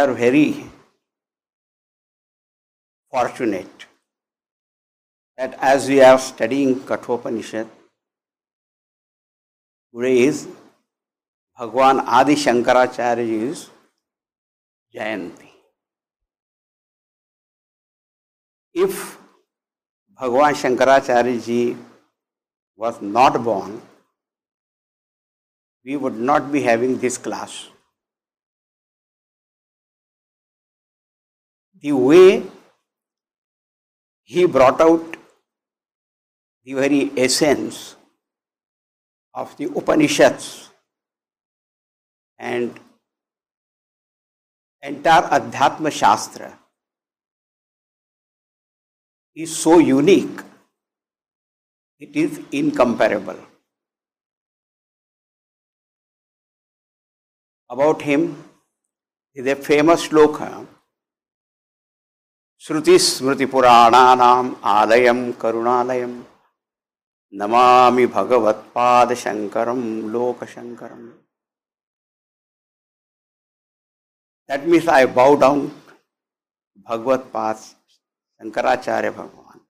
are very fortunate that as we are studying Kathopanishad, today is Bhagwan Adi Shankaracharya's Jayanti. If Bhagwan Shankaracharya was not born, we would not be having this class. The way he brought out the very essence of the Upanishads and entire Adhyatma Shastra is so unique, it is incomparable. About him is a famous shloka श्रुति स्मृति पुराणानाम आलयम करुणालयम नमामि भगवत्पाद शंकरम लोक Shankaram That means I bow down Bhagavad Path, Shankaracharya Bhagavan.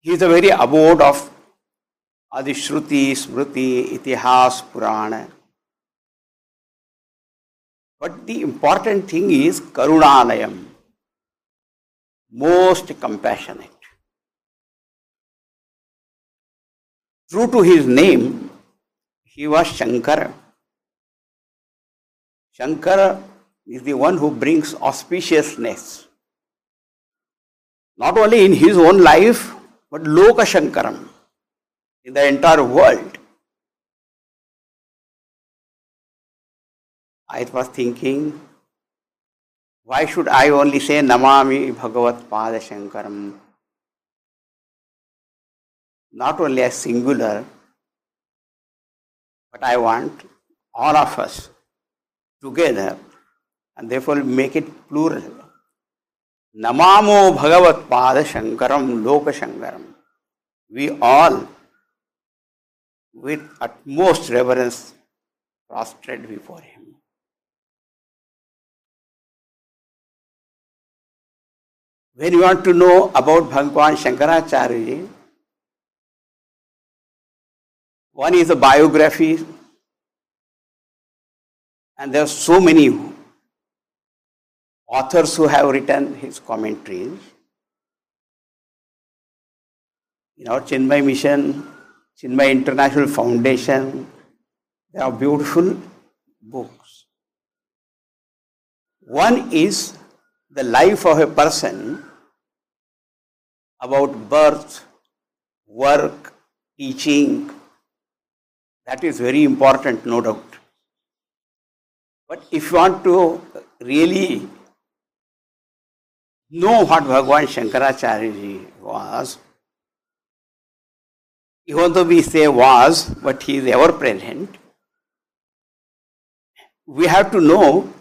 He is the very abode of Adishruti, Smriti, Itihas, Purana. But the important thing is Karunalayam, most compassionate. True to his name, he was Shankara. Shankara is the one who brings auspiciousness, not only in his own life, but Loka Shankaram, in the entire world. I was thinking, why should I only say Namami Bhagavat Pada Shankaram? Not only as singular, but I want all of us together and therefore make it plural. Namamo Bhagavat Pada Shankaram Loka Shankaram. We all, with utmost reverence, prostrate before him. When you want to know about Bhagwan Shankaracharya, one is a biography, and there are so many authors who have written his commentaries. In our Chinmaya Mission, Chinmaya International Foundation, there are beautiful books. One is the life of a person about birth, work, teaching. That is very important, no doubt. But if you want to really know what Bhagwan Shankaracharya was, even though we say was, but he is ever present, we have to know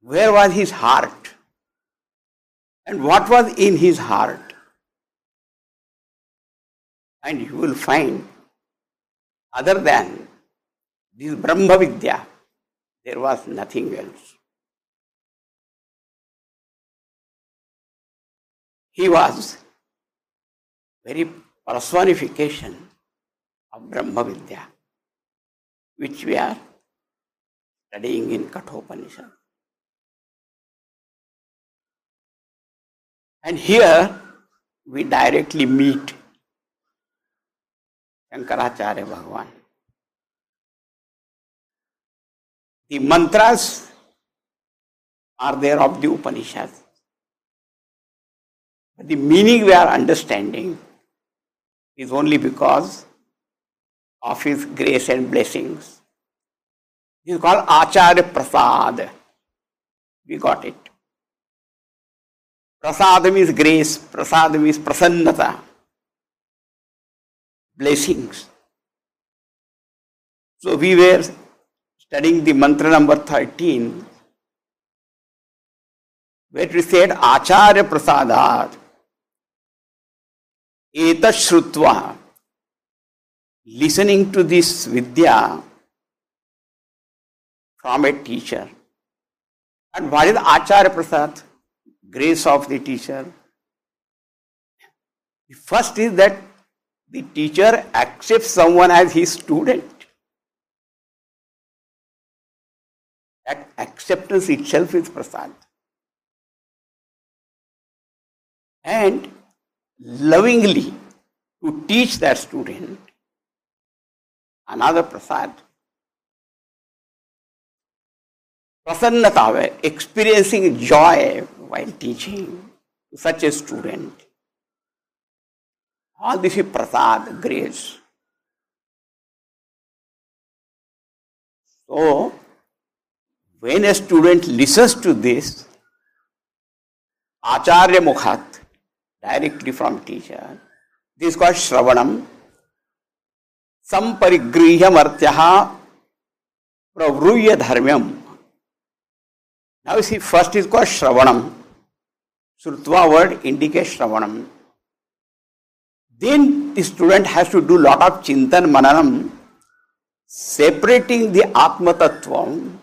where was his heart and what was in his heart. And you will find, other than this Brahma Vidya, there was nothing else. He was very personification of Brahma Vidya, which we are studying in Kathopanishad. And here we directly meet Shankaracharya Bhagavan. The mantras are there of the Upanishads. But the meaning we are understanding is only because of his grace and blessings. This is called Acharya Prasad. We got it. Prasad means grace, prasad means prasannata, blessings. So we were studying the mantra number 13, where we said Acharya Prasadat, Eta Shrutva, listening to this Vidya from a teacher, And what is Acharya Prasad? Grace of the teacher. The first is that the teacher accepts someone as his student. That acceptance itself is prasad. And lovingly to teach that student another prasad. Prasannata, experiencing joy while teaching such a student. All this is prasad, grace. So, when a student listens to this, Acharya Mukhat, directly from teacher, this is called Shravanam. Samparigrihyamartyaha pravruya dharmyam. Now you see, first is called Shravanam. Srutva word indicates Shravanam. Then the student has to do lot of Chintan Mananam, separating the Atma Tattva,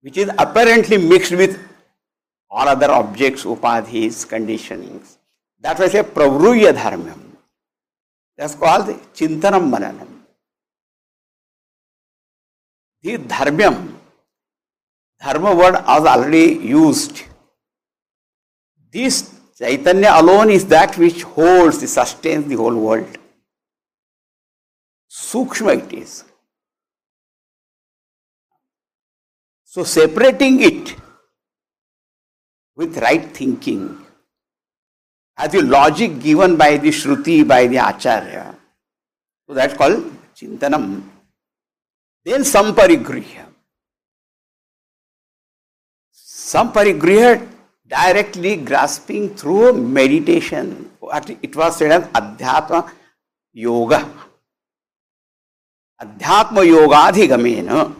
which is apparently mixed with all other objects, upadhis, conditionings. That was a pravruya dharmam. That's called chintanam mananam. The dharmyam, dharma word was already used. This Chaitanya alone is that which holds, sustains the whole world. Sukshma it is. So separating it with right thinking, as the logic given by the Shruti, by the Acharya, so that's called Chintanam. Then Samparigriha. Samparigriha directly grasping through meditation. It was said as Adhyatma Yoga. Adhyatma Yogadhigamena.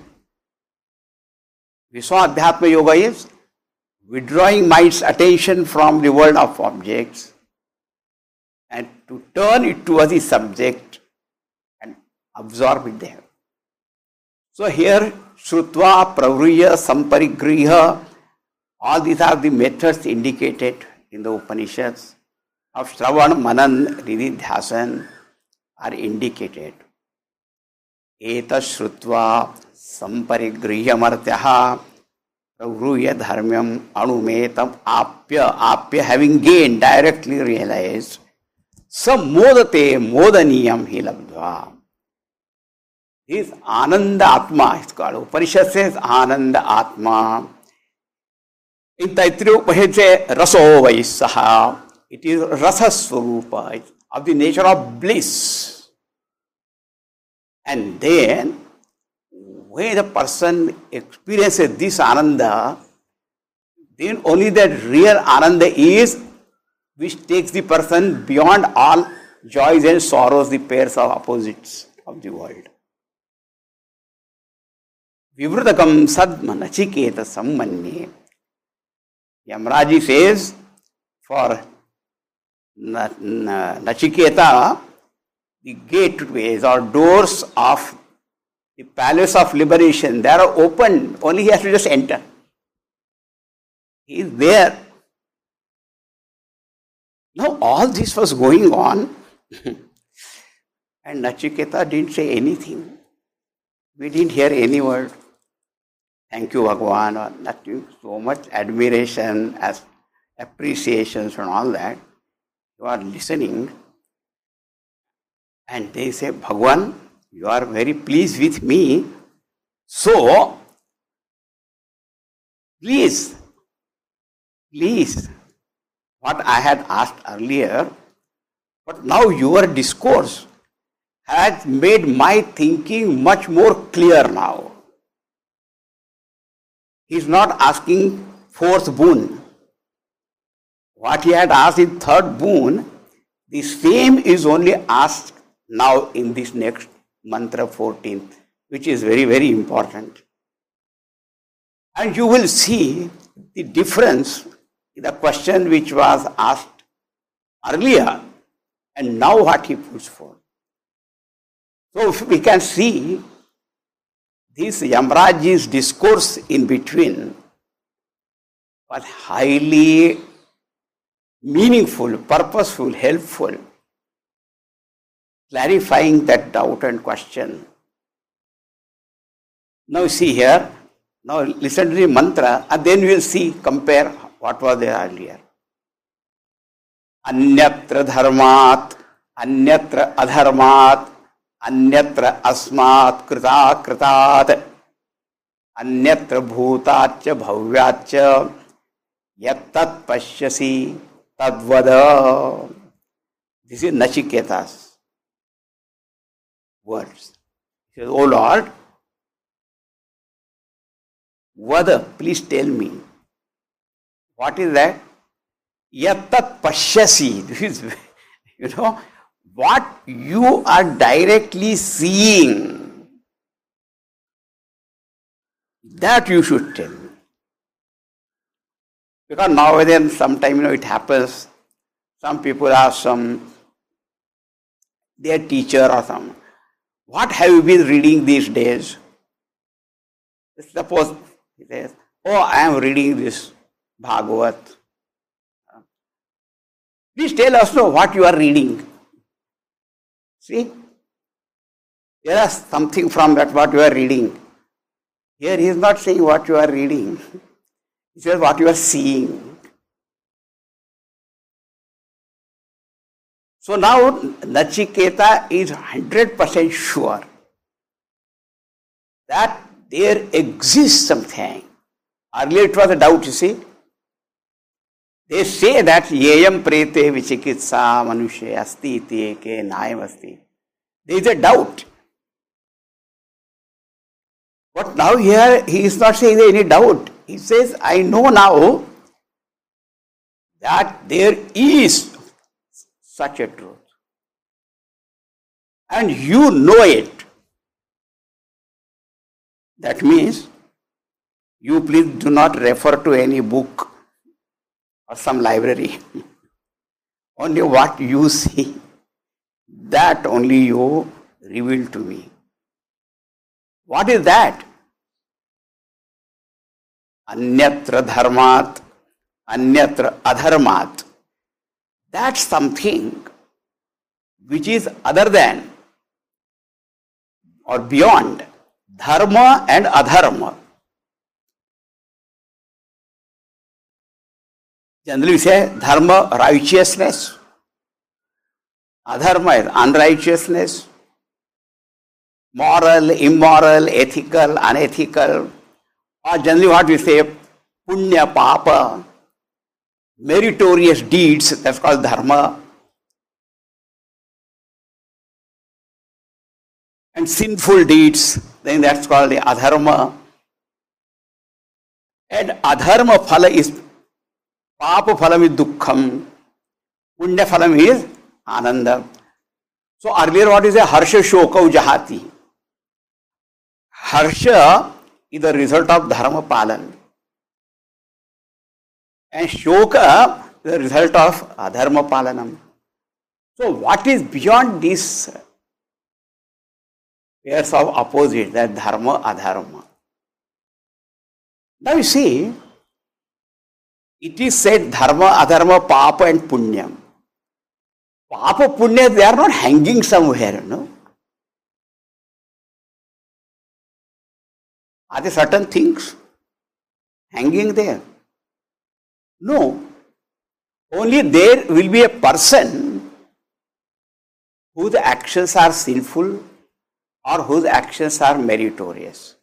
We saw Adhyatma Yoga is withdrawing mind's attention from the world of objects and to turn it towards the subject and absorb it there. So here, Shrutva, Pravriya, Samparigriha, all these are the methods indicated in the Upanishads of Shravan, Manan, Nididhyasan are indicated. Eta Shrutva, Samparigrihamartyaha, Pravruya Dharmyam, Anumetam, Apya, Apya having gained, directly realized, Samodate Modaniyam Hilabdva. This Ananda Atma is called. Upanishad says Ananda Atma. In Taittiriya Upanishad Raso Vaisaha. It is Rasa Swarupa, of the nature of bliss. And then, when the person experiences this Ananda, then only that real Ananda is which takes the person beyond all joys and sorrows, the pairs of opposites of the world. विवृतकम सद्म Nachiket सम्मन्ये Yamraji says for Nachiketa, the gateways or doors of the palace of liberation, they are open, only he has to just enter. He is there. Now all this was going on and Nachiketa didn't say anything. We didn't hear any word thank you Bhagwan or nothing, so much admiration as appreciations and all that. You are listening and they say, Bhagwan, you are very pleased with me. So, please, please, what I had asked earlier, but now your discourse has made my thinking much more clear now. He is not asking fourth boon. What he had asked in third boon, the same is only asked now in this next mantra 14th, which is very, very important. And you will see the difference in the question which was asked earlier and now what he puts forth. So we can see this Yamraj's discourse in between was highly meaningful, purposeful, helpful, clarifying that doubt and question. Now see here, now listen to the mantra and then we'll see, compare what was there earlier. अन्यत्र धर्मात् अन्यत्र अधर्मात् अन्यत्र अस्मात् कृता कृतात् अन्यत्र भूताच्च भव्याच्च, यत्तत् पश्यसि तद्वद। This is Nachiketa's words O lord वद please tell me what is that यत्तत् पश्यसि this is you know what you are directly seeing that you should tell me because nowadays, sometime you know it happens. Some people ask some their teacher or some, what have you been reading these days? Suppose he says, Oh, I am reading this Bhagavat. Please tell us know what you are reading. See? There is something from that what you are reading. Here he is not saying what you are reading. He says what you are seeing. So now Nachiketa is 100% sure that there exists something. Earlier it was a doubt, you see. They say that yeyam prete vichikitsa manushe asti iti eke nayam asti. There is a doubt. But now here he is not saying any doubt. He says, I know now that there is such a truth. And you know it. That means you please do not refer to any book or some library. only what you see, that only you reveal to me. What is that? Anyatra dharmat, anyatra adharmat. That's something which is other than or beyond dharma and adharma. General विषय धर्म righteousness अधर्म है unrighteousness moral immoral ethical unethical और generally what विषय punya, paap. Meritorious deeds called dharma. And sinful deeds that's called adharma. And adharma phal is paap phal is dukham, punya phalam is anand so earlier what is a harsh shok जहाती harsh is the result of dharma palan and shok the result of adharma palan so what is beyond this of opposite dharma adharma now see it is said dharma, adharma, papa and punyam. Papa, punya, they are not hanging somewhere, know. Are there certain things hanging there? No. Only there will be a person whose actions are sinful or whose actions are meritorious.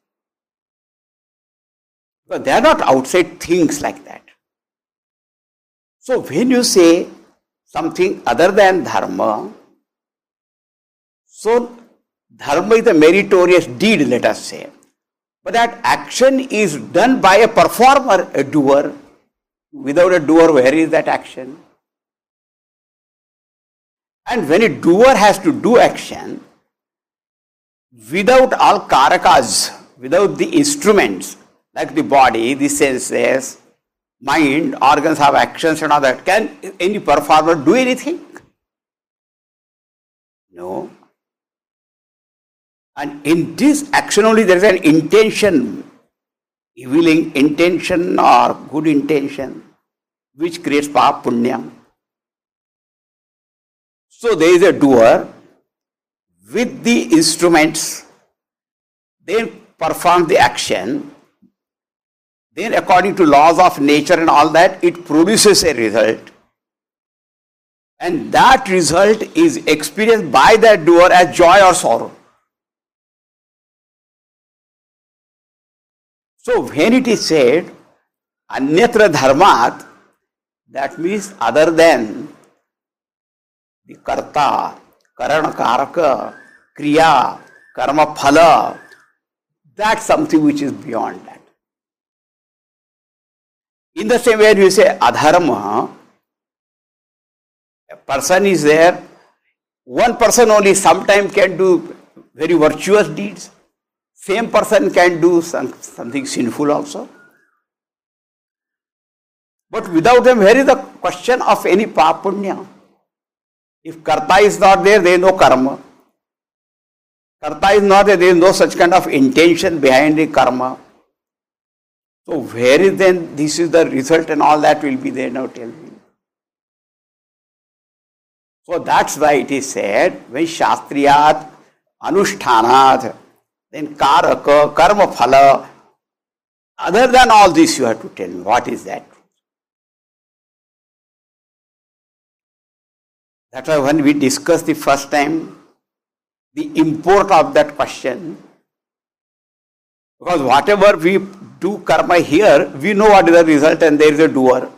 But they are not outside things like that. So when you say something other than dharma, so dharma is a meritorious deed, let us say. But that action is done by a performer, a doer. Without a doer, where is that action? And when a doer has to do action, without all karakas, without the instruments, like the body, the senses, mind, organs have actions and all that, can any performer do anything? No. And in this action only there is an intention evil intention or good intention, which creates pap punya. So there is a doer with the instruments, then perform the action, then according to laws of nature and all that, it produces a result. And that result is experienced by that doer as joy or sorrow. So when it is said, Anyatra Dharmat, that means other than the Karta, Karana Karaka, Kriya, Karma Phala, that's something which is beyond that. In the same way, you say adharma, a person is there, one person only sometimes can do very virtuous deeds, same person can do some, something sinful also. But without them, where is the question of any papunya? If karta is not there, there is no karma. Karta is not there, there is no such kind of intention behind the karma. So where is then this is the result and all that will be there now tell me. So that's why it is said when Shastriyat Anushtanat then Karaka, Karma Phala, other than all this you have to tell me what is that. That's why when we discussed the first time the import of that question, because whatever we do karma here, we know what is the result and there is a doer.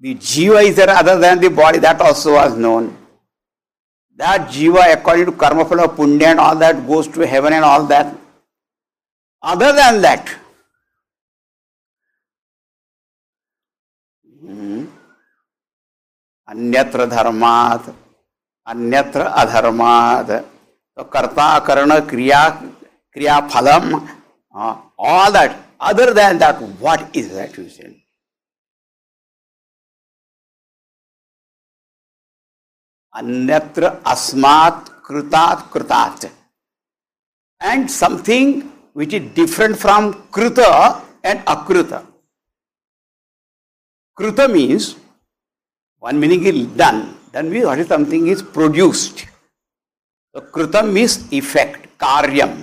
The jiva is there other than the body, that also was known. That jiva, according to karma phala, punya and all that, goes to heaven and all that. Other than that, अन्यत्र धर्मात अन्यत्र अधर्मात तो कर्ता करण क्रिया क्रिया फलम all that other than that what is that you say अन्यत्र अस्मात् कृतात् कृतात् and something which is different from kruta and akruta kruta means one meaning is done then means what is something is produced so krutam means effect karyam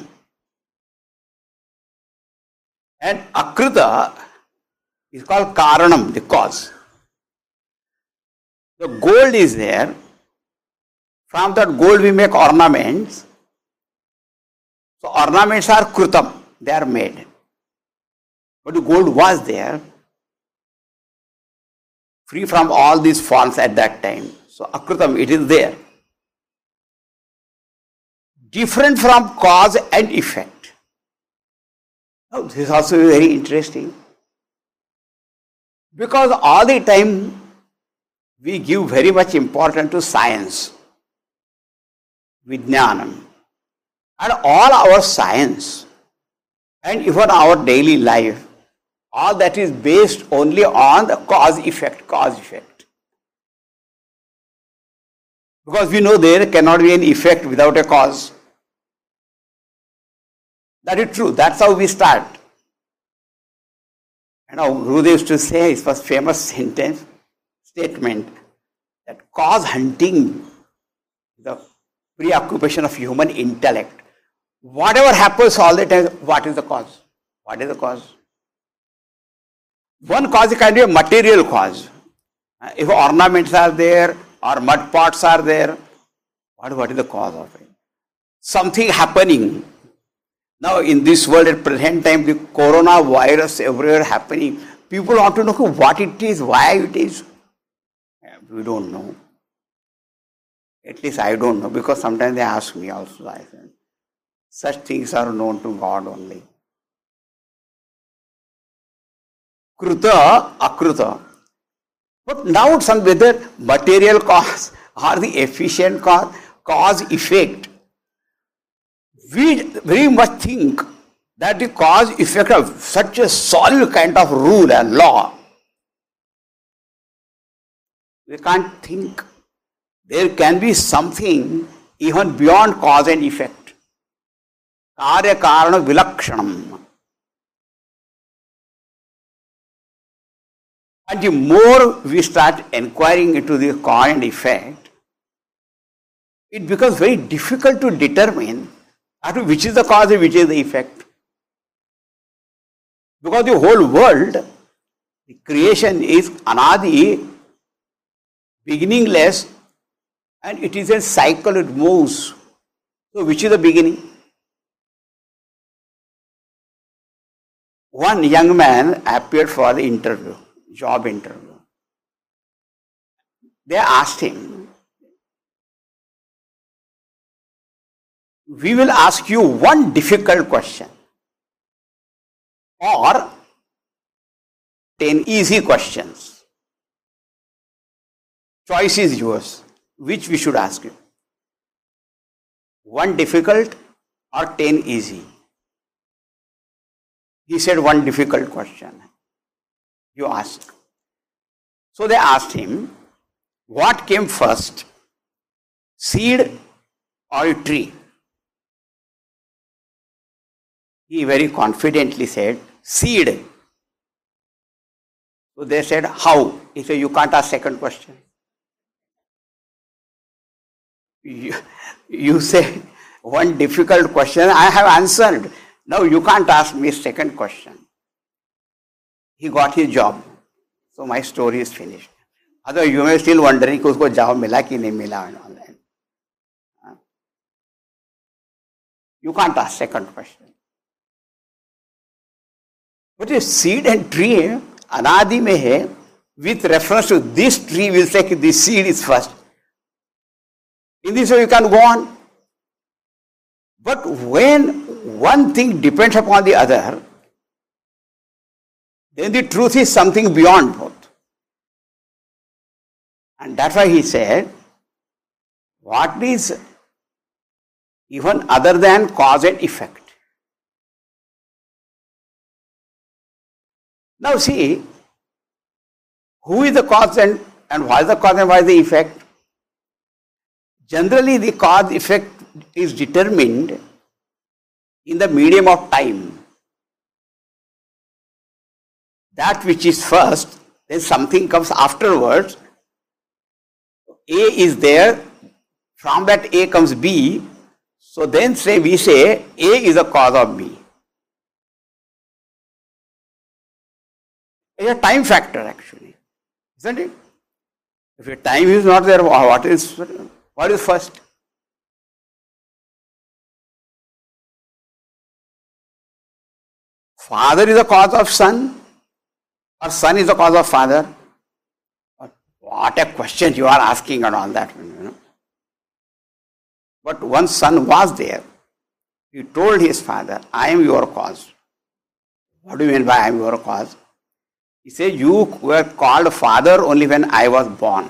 and akrita is called karanam, the cause. The gold is there. From that gold we make ornaments. So ornaments are krutam, they are made. But the gold was there, free from all these forms at that time. So akrutam, it is there. Different from cause and effect. Oh, this is also very interesting. Because all the time we give very much importance to science, Vijnanam, and all our science, and even our daily life, all that is based only on the cause effect, cause effect. Because we know there cannot be an effect without a cause. That is true. That's how we start. You know, Gurudev used to say his first famous sentence, statement, that cause hunting, is the preoccupation of human intellect. Whatever happens all the time, what is the cause? What is the cause? One cause can be a material cause. If ornaments are there or mud pots are there, what, what is the cause of it? Something happening now, in this world at present time, the coronavirus everywhere happening, people want to know what it is, why it is. We don't know. At least I don't know because sometimes they ask me also. I such things are known to God only. Kruta, akruta. But now some whether material cause or the efficient cause, cause effect, we very much think that the cause effect of such a solid kind of rule and law, we can't think there can be something even beyond cause and effect. Karya-karana-vilakṣanam. And the more we start inquiring into the cause and effect, it becomes very difficult to determine which is the cause and which is the effect. Because the whole world, the creation is anadi, beginningless, and it is a cycle, it moves. So, which is the beginning? One young man appeared for the interview, job interview. They asked him, We will ask you one difficult question or 10 easy questions. Choice is yours. Which we should ask you? One difficult or 10 easy? He said one difficult question. You ask. So they asked him, what came first? Seed or tree? He very confidently said, seed. So they said, how? He said, you can't ask second question. You, you say one difficult question, I have answered. Now you can't ask me second question. He got his job. So my story is finished. Otherwise you may still wondering कि उसको job मिला कि नहीं मिला online. You can't ask second question. But if seed and tree anadi में है with reference to this tree we'll say that this seed is first. In this way you can go on. But when one thing depends upon the other, then the truth is something beyond both. And that's why he said, what is even other than cause and effect? Now see, who is the cause and, and why is the cause and why is the effect? Generally, the cause effect is determined in the medium of time. That which is first, then something comes afterwards. A is there, from that A comes B. So then say we say A is the cause of B. It's a time factor actually, isn't it? If your time is not there, what is what is first? Father is the cause of son, or son is the cause of father? What a question you are asking and all that. You know. But one son was there. He told his father, I am your cause. What do you mean by I am your cause? He said, You were called father only when I was born.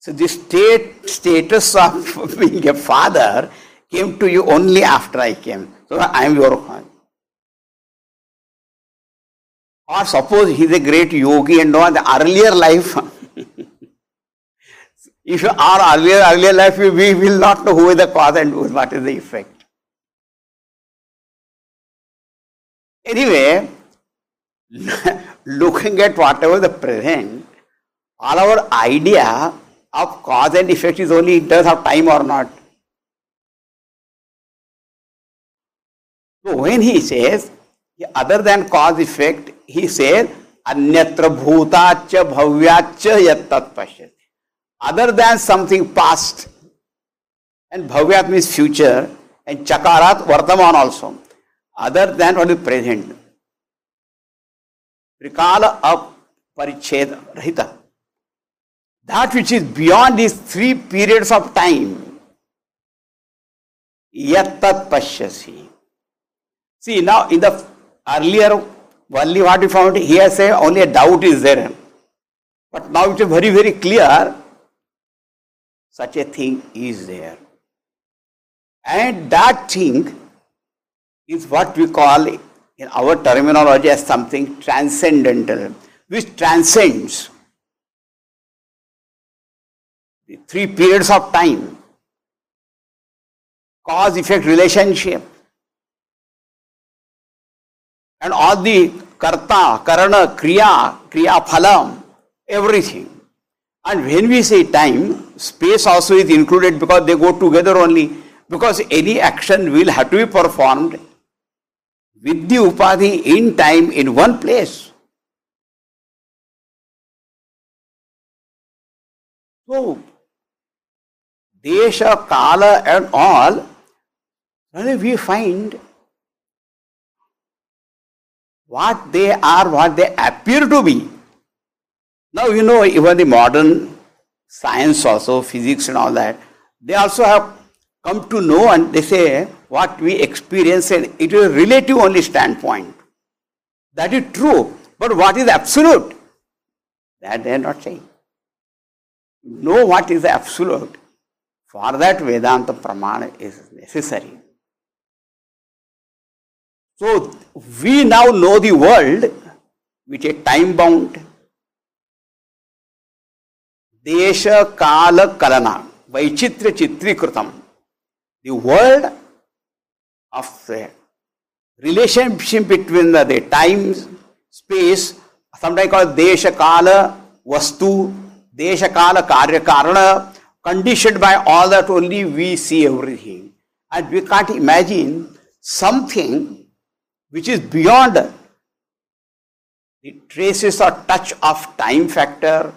so the state status of being a father came to you only after I came. So I am your cause. Or suppose he is a great yogi and know the earlier life. if our earlier earlier life, we will not know who is the cause and what is the effect. Anyway, looking at whatever the present, all our idea of cause and effect is only in terms of time or not. So when he says, other than cause effect, he says, अन्यत्र भूताच भव्याच यद Other than something past, and bhavyat means future, and chakarat vartaman also. Other than what is present. त्रिकाल अपरिच्छेद रहित। That which is beyond this three periods of time यश्यसी see now in the earlier only what you found he say only a doubt is there but now it is very very clear such a thing is there and that thing is what we call in our terminology as something transcendental, which transcends the three periods of time cause effect relationship and all the karta, karana, kriya, kriya phalam, everything. And when we say time, space also is included because they go together only. Because any action will have to be performed the upadhi in time in one place. So, desha, kala, and all, we find what they are, what they appear to be. Now, you know, even the modern science also, physics and all that, they also have come to know and they say what we experience and it is a relative only standpoint. That is true. But what is absolute? That they are not saying. Know what is absolute. For that Vedanta Pramana is necessary. So we now know the world which is time bound. Desha Kala Kalana Vaichitra Chitrikrutam. The world of the relationship between the, the time, space, sometimes called Desha Kala Vastu, Desha Kala Karya Karana, conditioned by all that only we see everything. And we can't imagine something which is beyond the traces or touch of time factor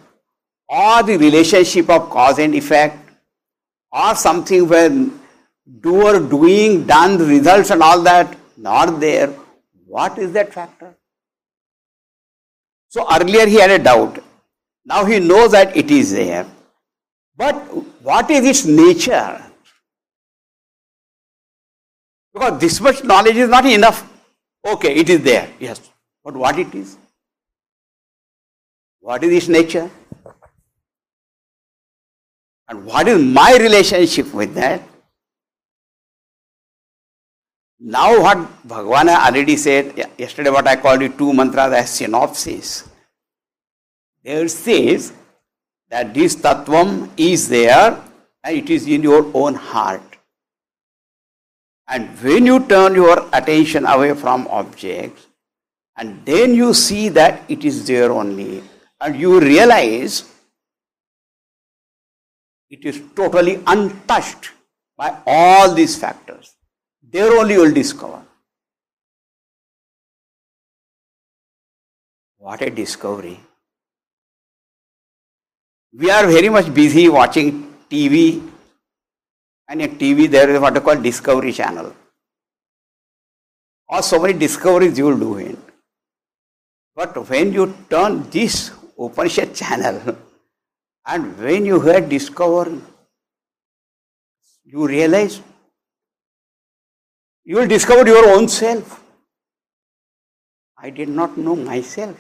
or the relationship of cause and effect or something where doer doing done results and all that not there what is that factor so earlier he had a doubt now he knows that it is there but what is its nature because this much knowledge is not enough Okay, it is there, yes. But what it is? What is its nature? And what is my relationship with that? Now what Bhagavan already said, yesterday what I called it two mantras as synopsis. There says that this tattvam is there and it is in your own heart. And when you turn your attention away from objects, and then you see that it is there only, and you realize it is totally untouched by all these factors. There only you will discover. What a discovery. We are very much busy watching TV and in TV there is what I call Discovery Channel. Or so many discoveries you will do in. But when you turn this Upanishad channel and when you hear discover, you realize you will discover your own self. I did not know myself.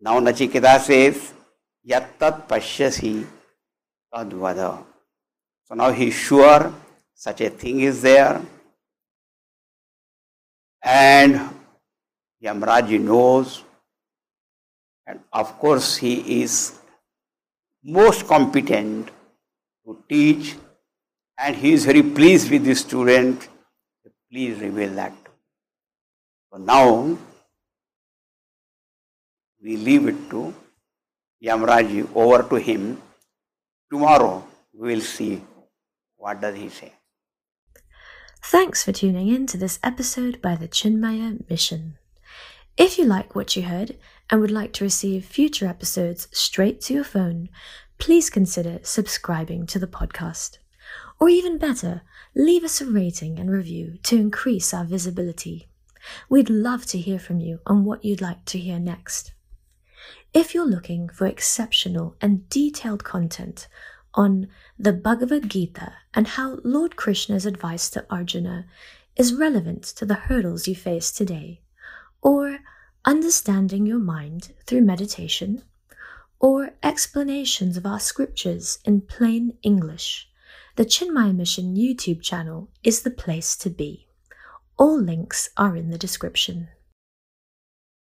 Now Nachiketa says, Yattat Pashyasi Advada. So now he is sure such a thing is there. And Yamraji knows. And of course, he is most competent to teach. And he is very pleased with the student. Please reveal that. So now, we leave it to Yamraji over to him Tomorrow we will see what does he say. Thanks for tuning in to this episode by the Chinmaya Mission. If you like what you heard and would like to receive future episodes straight to your phone, please consider subscribing to the podcast. Or even better, leave us a rating and review to increase our visibility. We'd love to hear from you on what you'd like to hear next. If you're looking for exceptional and detailed content on the Bhagavad Gita and how Lord Krishna's advice to Arjuna is relevant to the hurdles you face today, or understanding your mind through meditation, or explanations of our scriptures in plain English, the Chinmaya Mission YouTube channel is the place to be. All links are in the description.